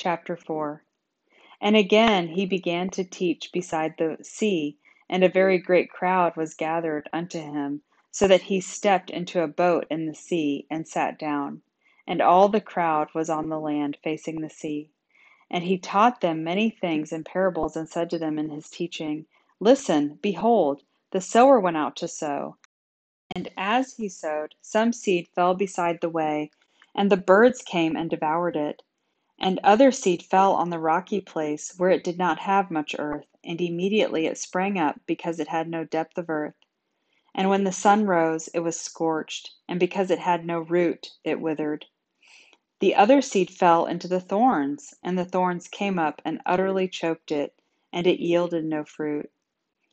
Chapter 4 And again he began to teach beside the sea, and a very great crowd was gathered unto him, so that he stepped into a boat in the sea, and sat down. And all the crowd was on the land facing the sea. And he taught them many things in parables, and said to them in his teaching, Listen, behold, the sower went out to sow. And as he sowed, some seed fell beside the way, and the birds came and devoured it. And other seed fell on the rocky place, where it did not have much earth, and immediately it sprang up, because it had no depth of earth. And when the sun rose, it was scorched, and because it had no root, it withered. The other seed fell into the thorns, and the thorns came up and utterly choked it, and it yielded no fruit.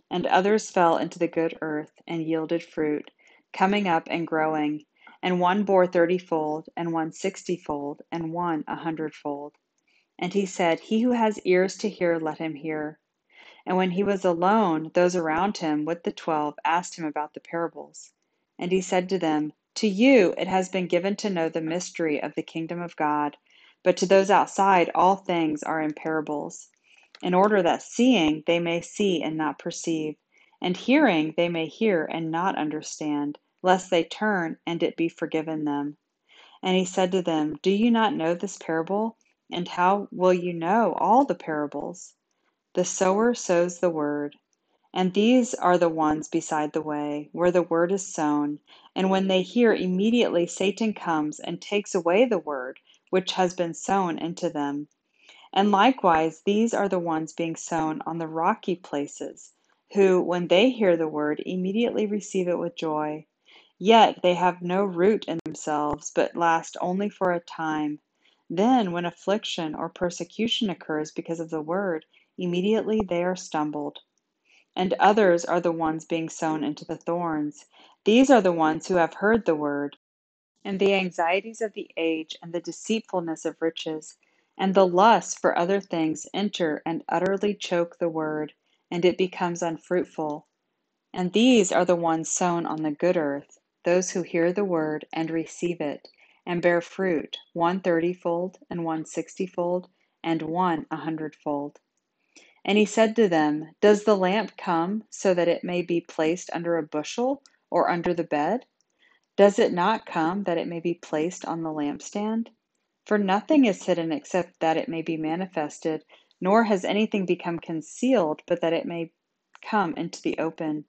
And others fell into the good earth, and yielded fruit, coming up and growing, and one bore thirtyfold, and one sixtyfold, and one a hundredfold. And he said, He who has ears to hear, let him hear. And when he was alone, those around him with the twelve asked him about the parables. And he said to them, To you it has been given to know the mystery of the kingdom of God, but to those outside all things are in parables, in order that seeing they may see and not perceive, and hearing they may hear and not understand, lest they turn and it be forgiven them. And he said to them, Do you not know this parable? And how will you know all the parables? The sower sows the word. And these are the ones beside the way, where the word is sown. And when they hear, immediately Satan comes and takes away the word which has been sown into them. And likewise, these are the ones being sown on the rocky places, who, when they hear the word, immediately receive it with joy. Yet they have no root in themselves, but last only for a time. Then, when affliction or persecution occurs because of the word, Immediately they are stumbled. And others are the ones being sown into the thorns. These are the ones who have heard the word, and the anxieties of the age, and the deceitfulness of riches, and the lust for other things enter and utterly choke the word, and it becomes unfruitful. And these are the ones sown on the good earth, those who hear the word and receive it, and bear fruit, one thirtyfold, and one sixtyfold, and one a hundredfold. And he said to them, Does the lamp come so that it may be placed under a bushel or under the bed? Does it not come that it may be placed on the lampstand? For nothing is hidden except that it may be manifested, nor has anything become concealed but that it may come into the open.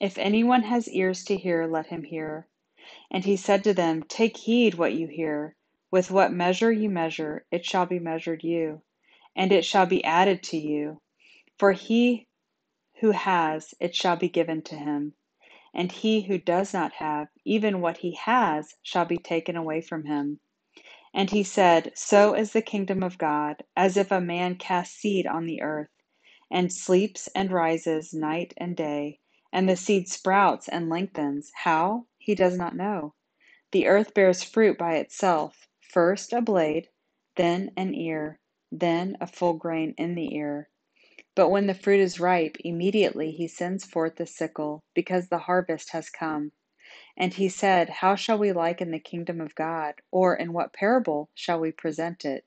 If anyone has ears to hear, let him hear. And he said to them, Take heed what you hear. With what measure you measure, it shall be measured you and it shall be added to you. For he who has, it shall be given to him. And he who does not have, even what he has, shall be taken away from him. And he said, So is the kingdom of God, as if a man cast seed on the earth, and sleeps and rises night and day, and the seed sprouts and lengthens. How? He does not know. The earth bears fruit by itself, first a blade, then an ear then a full grain in the ear. But when the fruit is ripe, immediately he sends forth the sickle, because the harvest has come. And he said, How shall we liken the kingdom of God? Or in what parable shall we present it?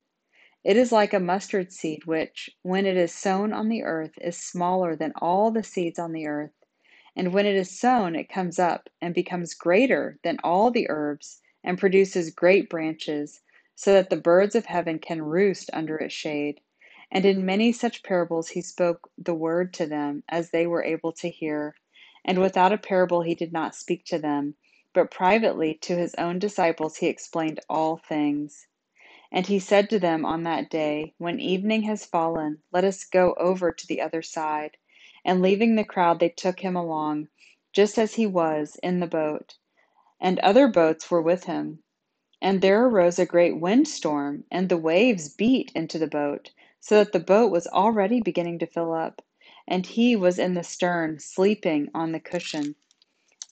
It is like a mustard seed, which, when it is sown on the earth, is smaller than all the seeds on the earth. And when it is sown, it comes up and becomes greater than all the herbs, and produces great branches so that the birds of heaven can roost under its shade. And in many such parables he spoke the word to them, as they were able to hear. And without a parable he did not speak to them, but privately to his own disciples he explained all things. And he said to them on that day, When evening has fallen, let us go over to the other side. And leaving the crowd, they took him along, just as he was, in the boat. And other boats were with him. And there arose a great windstorm, and the waves beat into the boat, so that the boat was already beginning to fill up. And he was in the stern, sleeping on the cushion.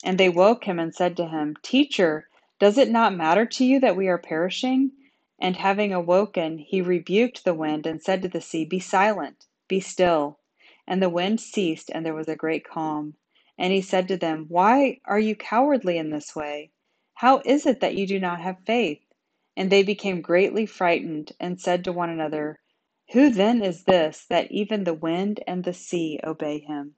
And they woke him and said to him, Teacher, does it not matter to you that we are perishing? And having awoken, he rebuked the wind and said to the sea, Be silent, be still. And the wind ceased, and there was a great calm. And he said to them, Why are you cowardly in this way? How is it that you do not have faith? And they became greatly frightened, and said to one another, Who then is this, that even the wind and the sea obey him?